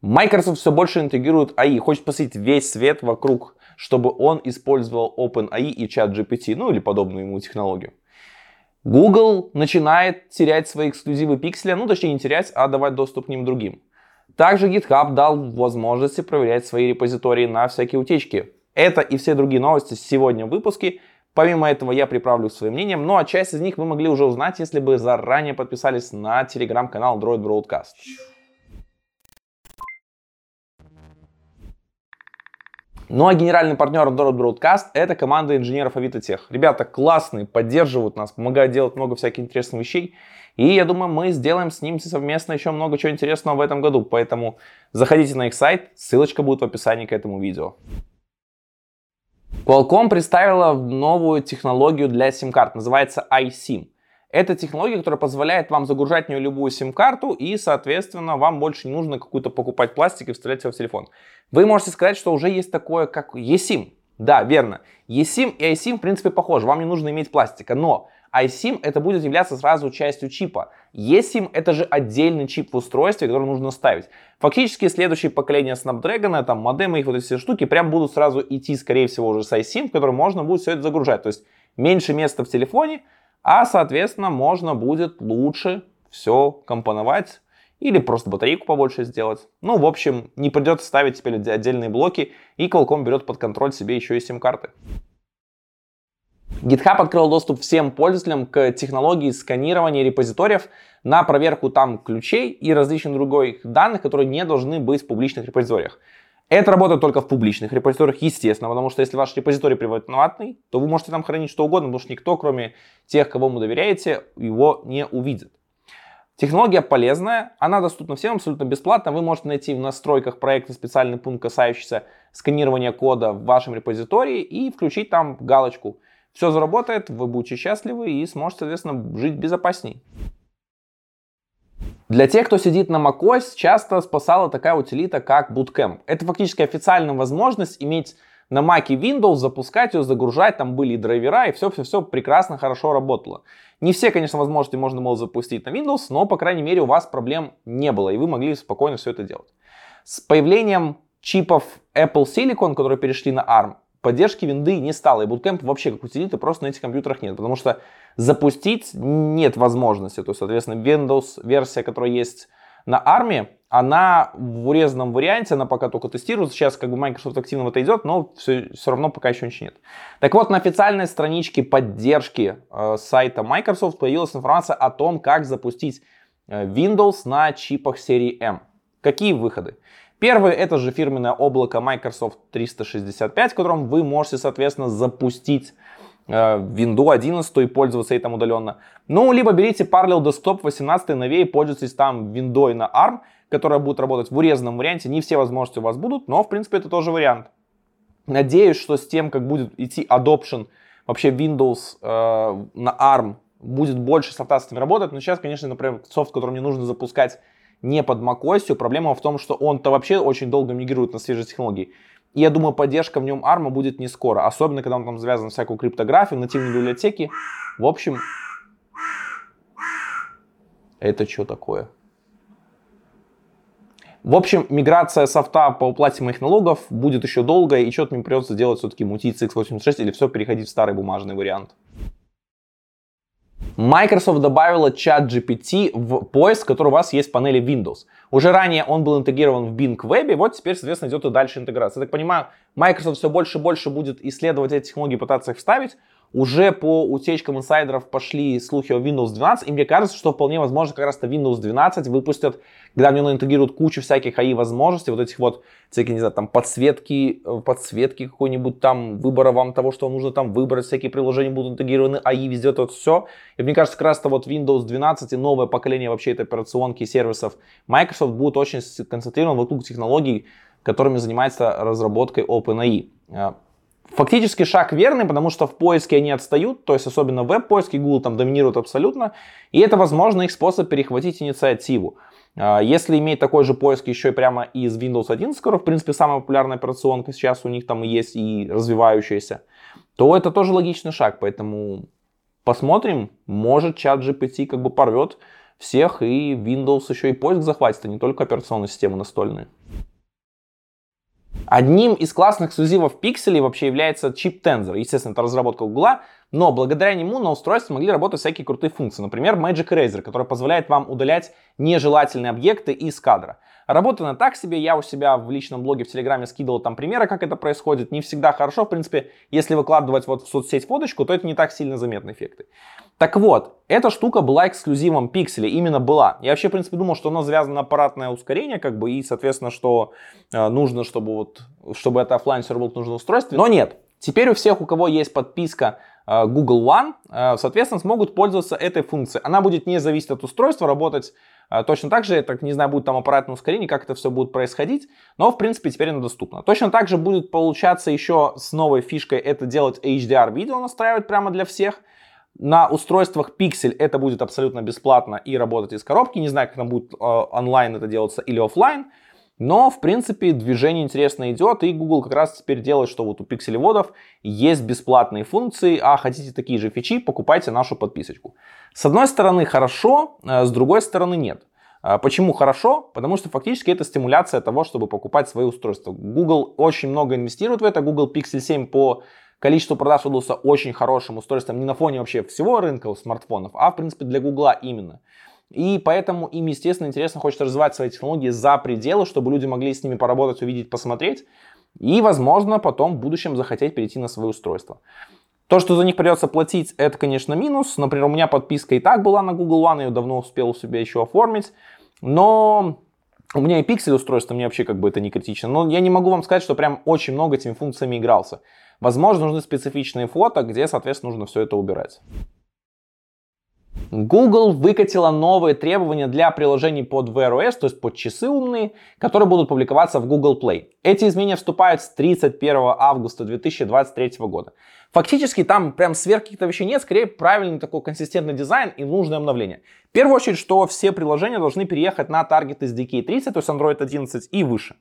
Microsoft все больше интегрирует AI, хочет посмотреть весь свет вокруг, чтобы он использовал OpenAI и ChatGPT, ну или подобную ему технологию. Google начинает терять свои эксклюзивы пикселя, ну точнее не терять, а давать доступ к ним другим. Также GitHub дал возможности проверять свои репозитории на всякие утечки. Это и все другие новости сегодня в выпуске. Помимо этого я приправлю своим мнением, ну а часть из них вы могли уже узнать, если бы заранее подписались на телеграм-канал Droid Broadcast. Ну а генеральный партнер Android Broadcast это команда инженеров Авито Тех. Ребята классные, поддерживают нас, помогают делать много всяких интересных вещей. И я думаю, мы сделаем с ними совместно еще много чего интересного в этом году. Поэтому заходите на их сайт, ссылочка будет в описании к этому видео. Qualcomm представила новую технологию для сим-карт, называется iSIM. Это технология, которая позволяет вам загружать в нее любую сим-карту, и, соответственно, вам больше не нужно какую-то покупать пластик и вставлять его в телефон. Вы можете сказать, что уже есть такое, как eSIM. Да, верно. eSIM и iSIM, в принципе, похожи. Вам не нужно иметь пластика, но iSIM это будет являться сразу частью чипа. eSIM это же отдельный чип в устройстве, который нужно ставить. Фактически следующее поколение Snapdragon, там модемы, их вот эти все штуки, прям будут сразу идти, скорее всего, уже с iSIM, в который можно будет все это загружать. То есть меньше места в телефоне, а, соответственно, можно будет лучше все компоновать или просто батарейку побольше сделать. Ну, в общем, не придется ставить теперь отдельные блоки, и Qualcomm берет под контроль себе еще и сим-карты. GitHub открыл доступ всем пользователям к технологии сканирования репозиториев на проверку там ключей и различных других данных, которые не должны быть в публичных репозиториях. Это работает только в публичных репозиториях, естественно, потому что если ваш репозиторий приватный, то вы можете там хранить что угодно, потому что никто, кроме тех, кого вы доверяете, его не увидит. Технология полезная, она доступна всем абсолютно бесплатно. Вы можете найти в настройках проекта специальный пункт, касающийся сканирования кода в вашем репозитории и включить там галочку. Все заработает, вы будете счастливы и сможете, соответственно, жить безопасней. Для тех, кто сидит на macOS, часто спасала такая утилита, как Bootcamp. Это фактически официальная возможность иметь на Mac и Windows, запускать ее, загружать, там были и драйвера, и все-все-все прекрасно, хорошо работало. Не все, конечно, возможности можно было запустить на Windows, но, по крайней мере, у вас проблем не было, и вы могли спокойно все это делать. С появлением чипов Apple Silicon, которые перешли на ARM, поддержки винды не стало, и Bootcamp вообще как утилиты просто на этих компьютерах нет, потому что запустить нет возможности. То есть, соответственно, Windows версия, которая есть на ARM, она в урезанном варианте, она пока только тестируется. Сейчас как бы Microsoft активно в это идет, но все, все равно пока еще ничего нет. Так вот, на официальной страничке поддержки э, сайта Microsoft появилась информация о том, как запустить э, Windows на чипах серии M. Какие выходы? Первый это же фирменное облако Microsoft 365, в котором вы можете, соответственно, запустить Windows 11 и пользоваться этим удаленно. Ну, либо берите Parallel Desktop 18 новее, пользуйтесь там Windows на ARM, которая будет работать в урезанном варианте. Не все возможности у вас будут, но, в принципе, это тоже вариант. Надеюсь, что с тем, как будет идти adoption вообще Windows э, на ARM, будет больше софта с этим работать. Но сейчас, конечно, например, софт, который мне нужно запускать не под macOS, проблема в том, что он-то вообще очень долго мигрирует на свежие технологии. И я думаю, поддержка в нем ARM будет не скоро. Особенно, когда он там завязан всякую криптографию, нативные библиотеки. В общем, это что такое? В общем, миграция софта по уплате моих налогов будет еще долгая, и что-то мне придется делать все-таки мутить x86 или все переходить в старый бумажный вариант. Microsoft добавила чат GPT в поиск, который у вас есть в панели Windows. Уже ранее он был интегрирован в Bing Web, и вот теперь, соответственно, идет и дальше интеграция. Я так понимаю, Microsoft все больше и больше будет исследовать эти технологии, пытаться их вставить. Уже по утечкам инсайдеров пошли слухи о Windows 12, и мне кажется, что вполне возможно как раз-то Windows 12 выпустят, когда в него интегрируют кучу всяких AI возможностей, вот этих вот всякие, не знаю, там подсветки, э, подсветки какой-нибудь там, выбора вам того, что вам нужно там выбрать, всякие приложения будут интегрированы, AI везде вот все. И мне кажется, как раз-то вот Windows 12 и новое поколение вообще этой операционки и сервисов Microsoft будут очень концентрирован вокруг технологий, которыми занимается разработкой OpenAI. Фактически шаг верный, потому что в поиске они отстают, то есть особенно веб-поиске Google там доминирует абсолютно, и это, возможно, их способ перехватить инициативу. А, если иметь такой же поиск еще и прямо из Windows 11, который, в принципе, самая популярная операционка сейчас у них там и есть и развивающаяся, то это тоже логичный шаг, поэтому посмотрим, может чат GPT как бы порвет всех, и Windows еще и поиск захватит, а не только операционные системы настольные. Одним из классных эксклюзивов пикселей вообще является чип Tensor. Естественно, это разработка Google, но благодаря нему на устройстве могли работать всякие крутые функции. Например, Magic Eraser, который позволяет вам удалять нежелательные объекты из кадра. Работа так себе, я у себя в личном блоге в Телеграме скидывал там примеры, как это происходит. Не всегда хорошо, в принципе, если выкладывать вот в соцсеть фоточку, то это не так сильно заметны эффекты. Так вот, эта штука была эксклюзивом пикселя, именно была. Я вообще, в принципе, думал, что она завязана на аппаратное ускорение, как бы, и, соответственно, что э, нужно, чтобы вот, чтобы это офлайн все работало нужно устройстве. Но нет, Теперь у всех, у кого есть подписка Google One, э, соответственно, смогут пользоваться этой функцией. Она будет не зависеть от устройства, работать а, точно так же, я так не знаю, будет там аппаратное ускорение, как это все будет происходить, но в принципе теперь оно доступно. Точно так же будет получаться еще с новой фишкой это делать HDR видео настраивать прямо для всех. На устройствах Pixel это будет абсолютно бесплатно и работать из коробки. Не знаю, как там будет э, онлайн это делаться или офлайн. Но, в принципе, движение интересно идет, и Google как раз теперь делает, что вот у пикселеводов есть бесплатные функции, а хотите такие же фичи, покупайте нашу подписочку. С одной стороны хорошо, э, с другой стороны нет. А почему хорошо? Потому что фактически это стимуляция того, чтобы покупать свои устройства. Google очень много инвестирует в это. Google Pixel 7 по количеству продаж выдался очень хорошим устройством не на фоне вообще всего рынка смартфонов, а в принципе для Google именно. И поэтому им, естественно, интересно хочется развивать свои технологии за пределы, чтобы люди могли с ними поработать, увидеть, посмотреть. И, возможно, потом в будущем захотеть перейти на свои устройства. То, что за них придется платить, это, конечно, минус. Например, у меня подписка и так была на Google One, я давно успел у себя еще оформить. Но у меня и пиксель устройство, мне вообще как бы это не критично. Но я не могу вам сказать, что прям очень много этими функциями игрался. Возможно, нужны специфичные фото, где, соответственно, нужно все это убирать. Google выкатила новые требования для приложений под Wear OS, то есть под часы умные, которые будут публиковаться в Google Play. Эти изменения вступают с 31 августа 2023 года. Фактически там прям сверх каких-то вещей нет, скорее правильный такой консистентный дизайн и нужное обновление. В первую очередь, что все приложения должны переехать на Target SDK 30, то есть Android 11 и выше.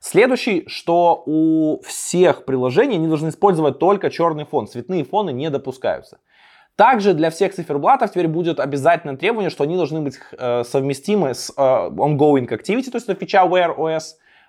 Следующий, что у всех приложений они должны использовать только черный фон, цветные фоны не допускаются. Также для всех циферблатов теперь будет обязательное требование, что они должны быть э, совместимы с э, ongoing activity, то есть это фича Wear OS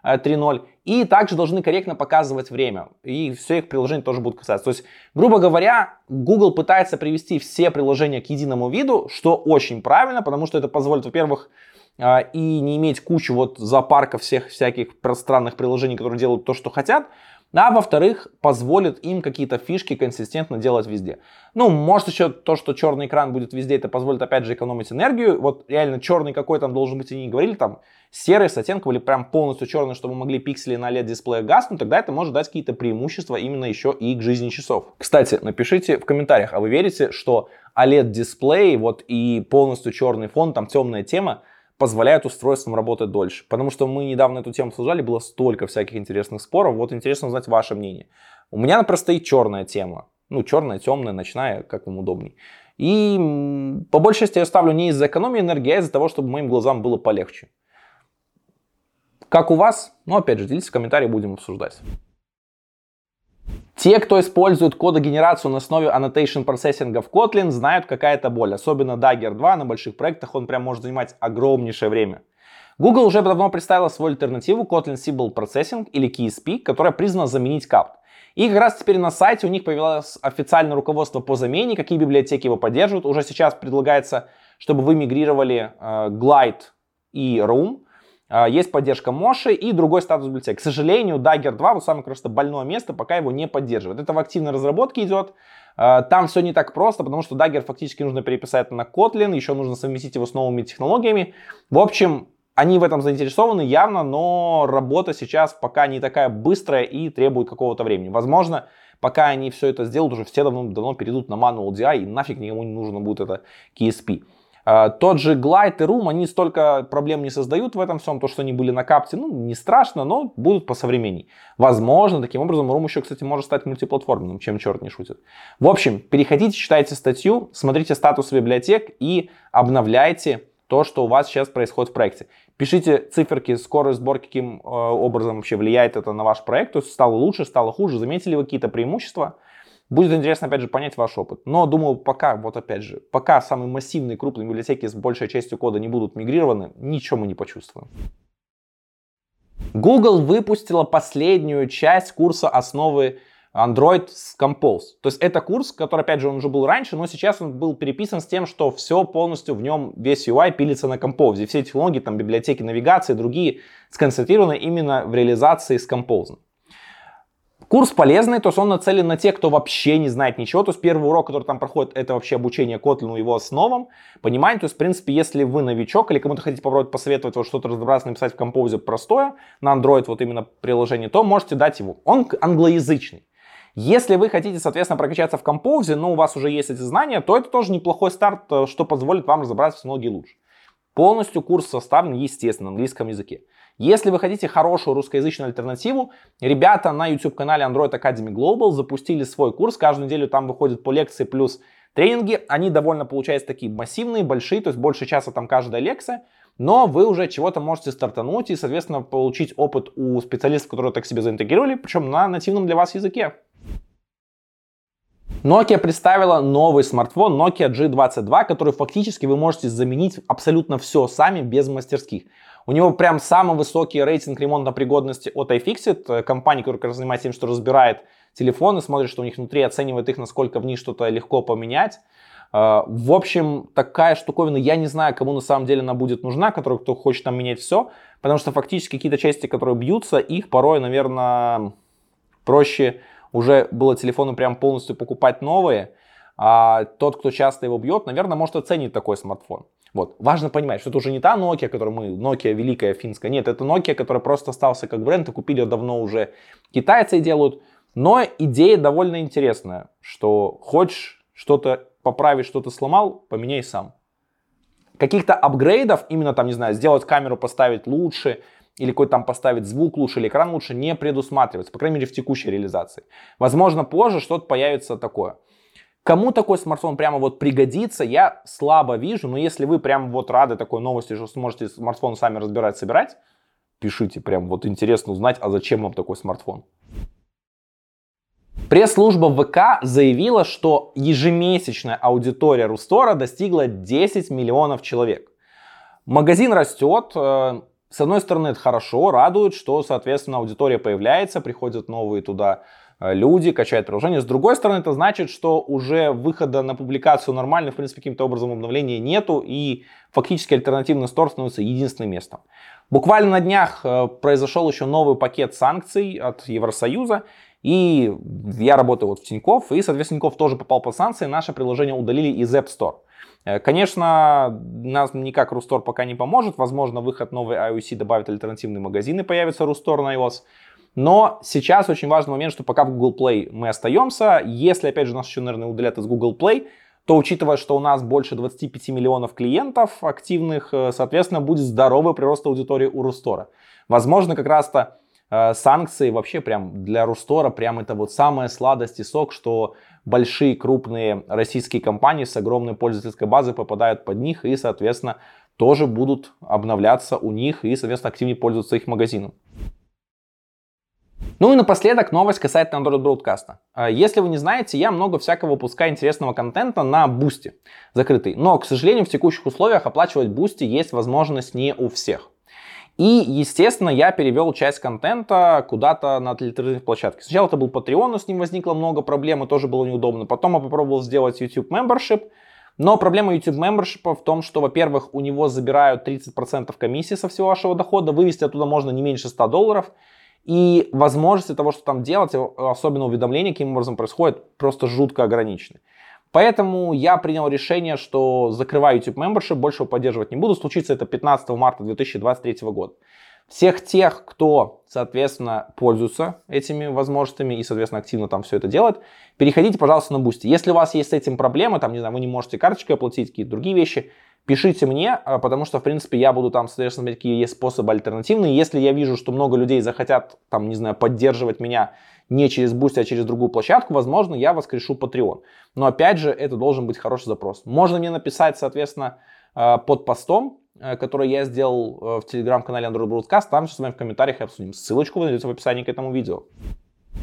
3.0, и также должны корректно показывать время. И все их приложения тоже будут касаться. То есть, грубо говоря, Google пытается привести все приложения к единому виду, что очень правильно, потому что это позволит, во-первых, э, и не иметь кучу вот зоопарка всех всяких пространных приложений, которые делают то, что хотят, а во-вторых, позволит им какие-то фишки консистентно делать везде. Ну, может еще то, что черный экран будет везде, это позволит опять же экономить энергию. Вот реально черный какой там должен быть, и не говорили там, серый с оттенком или прям полностью черный, чтобы могли пиксели на LED-дисплее гаснуть, тогда это может дать какие-то преимущества именно еще и к жизни часов. Кстати, напишите в комментариях, а вы верите, что OLED-дисплей, вот и полностью черный фон, там темная тема, позволяет устройствам работать дольше. Потому что мы недавно эту тему обсуждали, было столько всяких интересных споров. Вот интересно узнать ваше мнение. У меня, например, стоит черная тема. Ну, черная, темная, ночная, как вам удобней. И по большей части я ставлю не из-за экономии энергии, а из-за того, чтобы моим глазам было полегче. Как у вас? Ну, опять же, делитесь в комментариях, будем обсуждать. Те, кто использует кодогенерацию на основе annotation процессинга в Kotlin, знают, какая это боль. Особенно Dagger 2 на больших проектах, он прям может занимать огромнейшее время. Google уже давно представила свою альтернативу Kotlin Symbol Processing или KSP, которая призвана заменить CAPT. И как раз теперь на сайте у них появилось официальное руководство по замене, какие библиотеки его поддерживают. Уже сейчас предлагается, чтобы вы мигрировали э, Glide и Room. А, есть поддержка Моши и другой статус библиотек. К сожалению, Dagger 2, вот самое просто больное место, пока его не поддерживает. Это в активной разработке идет. А, там все не так просто, потому что Dagger фактически нужно переписать на Kotlin, еще нужно совместить его с новыми технологиями. В общем, они в этом заинтересованы явно, но работа сейчас пока не такая быстрая и требует какого-то времени. Возможно, пока они все это сделают, уже все давно, давно перейдут на Manual DI и нафиг никому не нужно будет это KSP. А, тот же Glide и Room, они столько проблем не создают в этом всем, то, что они были на капте, ну, не страшно, но будут по современней. Возможно, таким образом Room еще, кстати, может стать мультиплатформенным, чем черт не шутит. В общем, переходите, читайте статью, смотрите статус библиотек и обновляйте то, что у вас сейчас происходит в проекте. Пишите циферки, скорость сборки, каким э, образом вообще влияет это на ваш проект, то есть стало лучше, стало хуже, заметили вы какие-то преимущества, Будет интересно, опять же, понять ваш опыт. Но, думаю, пока, вот опять же, пока самые массивные крупные библиотеки с большей частью кода не будут мигрированы, ничего мы не почувствуем. Google выпустила последнюю часть курса основы Android с Compose. То есть это курс, который, опять же, он уже был раньше, но сейчас он был переписан с тем, что все полностью в нем, весь UI пилится на Compose. И все технологии, там, библиотеки навигации, другие, сконцентрированы именно в реализации с Compose. Курс полезный, то есть он нацелен на тех, кто вообще не знает ничего. То есть первый урок, который там проходит, это вообще обучение Kotlin, его основам, понимание. То есть, в принципе, если вы новичок или кому-то хотите попробовать посоветовать вот что-то разобраться, написать в композе простое, на Android вот именно приложение, то можете дать его. Он англоязычный. Если вы хотите, соответственно, прокачаться в Compose, но у вас уже есть эти знания, то это тоже неплохой старт, э, что позволит вам разобраться в технологии лучше. Полностью курс составлен, естественно, на английском языке. Если вы хотите хорошую русскоязычную альтернативу, ребята на YouTube-канале Android Academy Global запустили свой курс. Каждую неделю там выходит по лекции плюс тренинги. Они довольно, получаются, такие массивные, большие, то есть больше часа там каждая лекция. Но вы уже чего-то можете стартануть и, соответственно, получить опыт у специалистов, которые так себе заинтегрировали, причем на нативном для вас языке. Nokia представила новый смартфон Nokia G22, который фактически вы можете заменить абсолютно все сами без мастерских. У него прям самый высокий рейтинг ремонтной пригодности от iFixit, э, компания, которая занимается тем, что разбирает телефоны, смотрит, что у них внутри, оценивает их, насколько в них что-то легко поменять. Э, в общем, такая штуковина, я не знаю, кому на самом деле она будет нужна, который, кто хочет там менять все, потому что фактически какие-то части, которые бьются, их порой, наверное, проще уже было телефону прям полностью покупать новые, а тот, кто часто его бьет, наверное, может оценить такой смартфон. Вот. Важно понимать, что это уже не та Nokia, которую мы, Nokia великая финская, нет, это Nokia, которая просто остался как бренд, и купили давно уже китайцы делают. Но идея довольно интересная, что хочешь что-то поправить, что-то сломал, поменяй сам. Каких-то апгрейдов, именно там, не знаю, сделать камеру, поставить лучше, или какой-то там поставить звук лучше, или экран лучше, не предусматривается, по крайней мере, в текущей реализации. Возможно, позже что-то появится такое. Кому такой смартфон прямо вот пригодится, я слабо вижу, но если вы прям вот рады такой новости, что сможете смартфон сами разбирать, собирать, пишите, прям вот интересно узнать, а зачем вам такой смартфон. Пресс-служба ВК заявила, что ежемесячная аудитория Рустора достигла 10 миллионов человек. Магазин растет, э, с одной стороны это хорошо, радует, что, соответственно, аудитория появляется, приходят новые туда люди, качают приложение. С другой стороны, это значит, что уже выхода на публикацию нормально, в принципе, каким-то образом обновления нету, и фактически альтернативный стор становится единственным местом. Буквально на днях э, произошел еще новый пакет санкций от Евросоюза, и я работаю вот в Тинькофф, и, соответственно, Тинькофф тоже попал под санкции, наше приложение удалили из App Store. Э, конечно, нас никак Рустор пока не поможет. Возможно, выход новой iOS добавит альтернативные магазины, появится Рустор на iOS. Но сейчас очень важный момент, что пока в Google Play мы остаемся, если, опять же, нас еще, наверное, удалят из Google Play, то учитывая, что у нас больше 25 миллионов клиентов активных, э, соответственно, будет здоровый прирост аудитории у Рустора. Возможно, как раз-то э, санкции вообще прям для Рустора прям это вот самая сладость и сок, что большие крупные российские компании с огромной пользовательской базой попадают под них и, соответственно, тоже будут обновляться у них и, соответственно, активнее пользоваться их магазином. Ну и напоследок новость касательно Android Broadcast. А, если вы не знаете, я много всякого выпускаю интересного контента на Boosty закрытый. Но, к сожалению, в текущих условиях оплачивать Boosty есть возможность не у всех. И, естественно, я перевел часть контента куда-то на альтернативные площадки. Сначала это был Patreon, но с ним возникло много проблем, и тоже было неудобно. Потом я попробовал сделать YouTube Membership, но проблема YouTube Membership в том, что, во-первых, у него забирают 30% комиссии со всего вашего дохода, вывести оттуда можно не меньше 100 долларов, и возможности того, что там делать, э, особенно уведомления, каким образом происходит, просто жутко ограничены. Поэтому я принял решение, что закрываю YouTube Membership, больше его поддерживать не буду. Случится это 15 марта 2023 года. Всех тех, кто, соответственно, пользуется этими возможностями и, соответственно, активно там все это делает, переходите, пожалуйста, на Boosty. Если у вас есть с этим проблемы, там, не знаю, вы не можете карточкой оплатить, какие-то другие вещи, Пишите мне, а, потому что, в принципе, я буду там, соответственно, смотреть, какие есть способы альтернативные. Если я вижу, что много людей захотят, там, не знаю, поддерживать меня не через Boosty, а через другую площадку, возможно, я воскрешу Patreon. Но, опять же, это должен быть хороший запрос. Можно мне написать, соответственно, а, под постом, а, который я сделал в телеграм-канале Android Broadcast. Там же с вами в комментариях обсудим. Ссылочку вы найдете в описании к этому видео.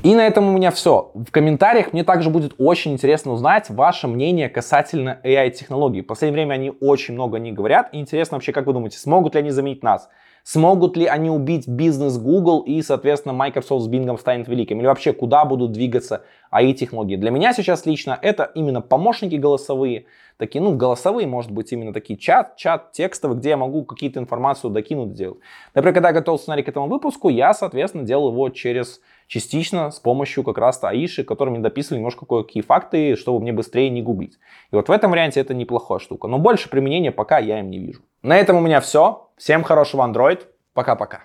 И на этом у меня все. В комментариях мне также будет очень интересно узнать ваше мнение касательно AI-технологий. В последнее время они очень много не говорят. И интересно вообще, как вы думаете, смогут ли они заменить нас? Смогут ли они убить бизнес Google и, соответственно, Microsoft с Bing станет великим? Или вообще, куда будут двигаться AI-технологии? Для меня сейчас лично это именно помощники голосовые, такие, ну, голосовые, может быть, именно такие чат, чат текстовый, где я могу какие-то информацию докинуть, сделать. Например, когда я готовил сценарий к этому выпуску, я, соответственно, делал его через частично с помощью как раз аиши, которыми дописывали немножко кое-какие факты, чтобы мне быстрее не гуглить. И вот в этом варианте это неплохая штука. Но больше применения пока я им не вижу. На этом у меня все. Всем хорошего Android. Пока-пока.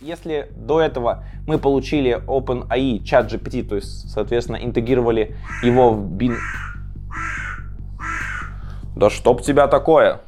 Если до этого мы получили OpenAI чат GPT, то есть, соответственно, интегрировали его в Bing... Да чтоб тебя такое!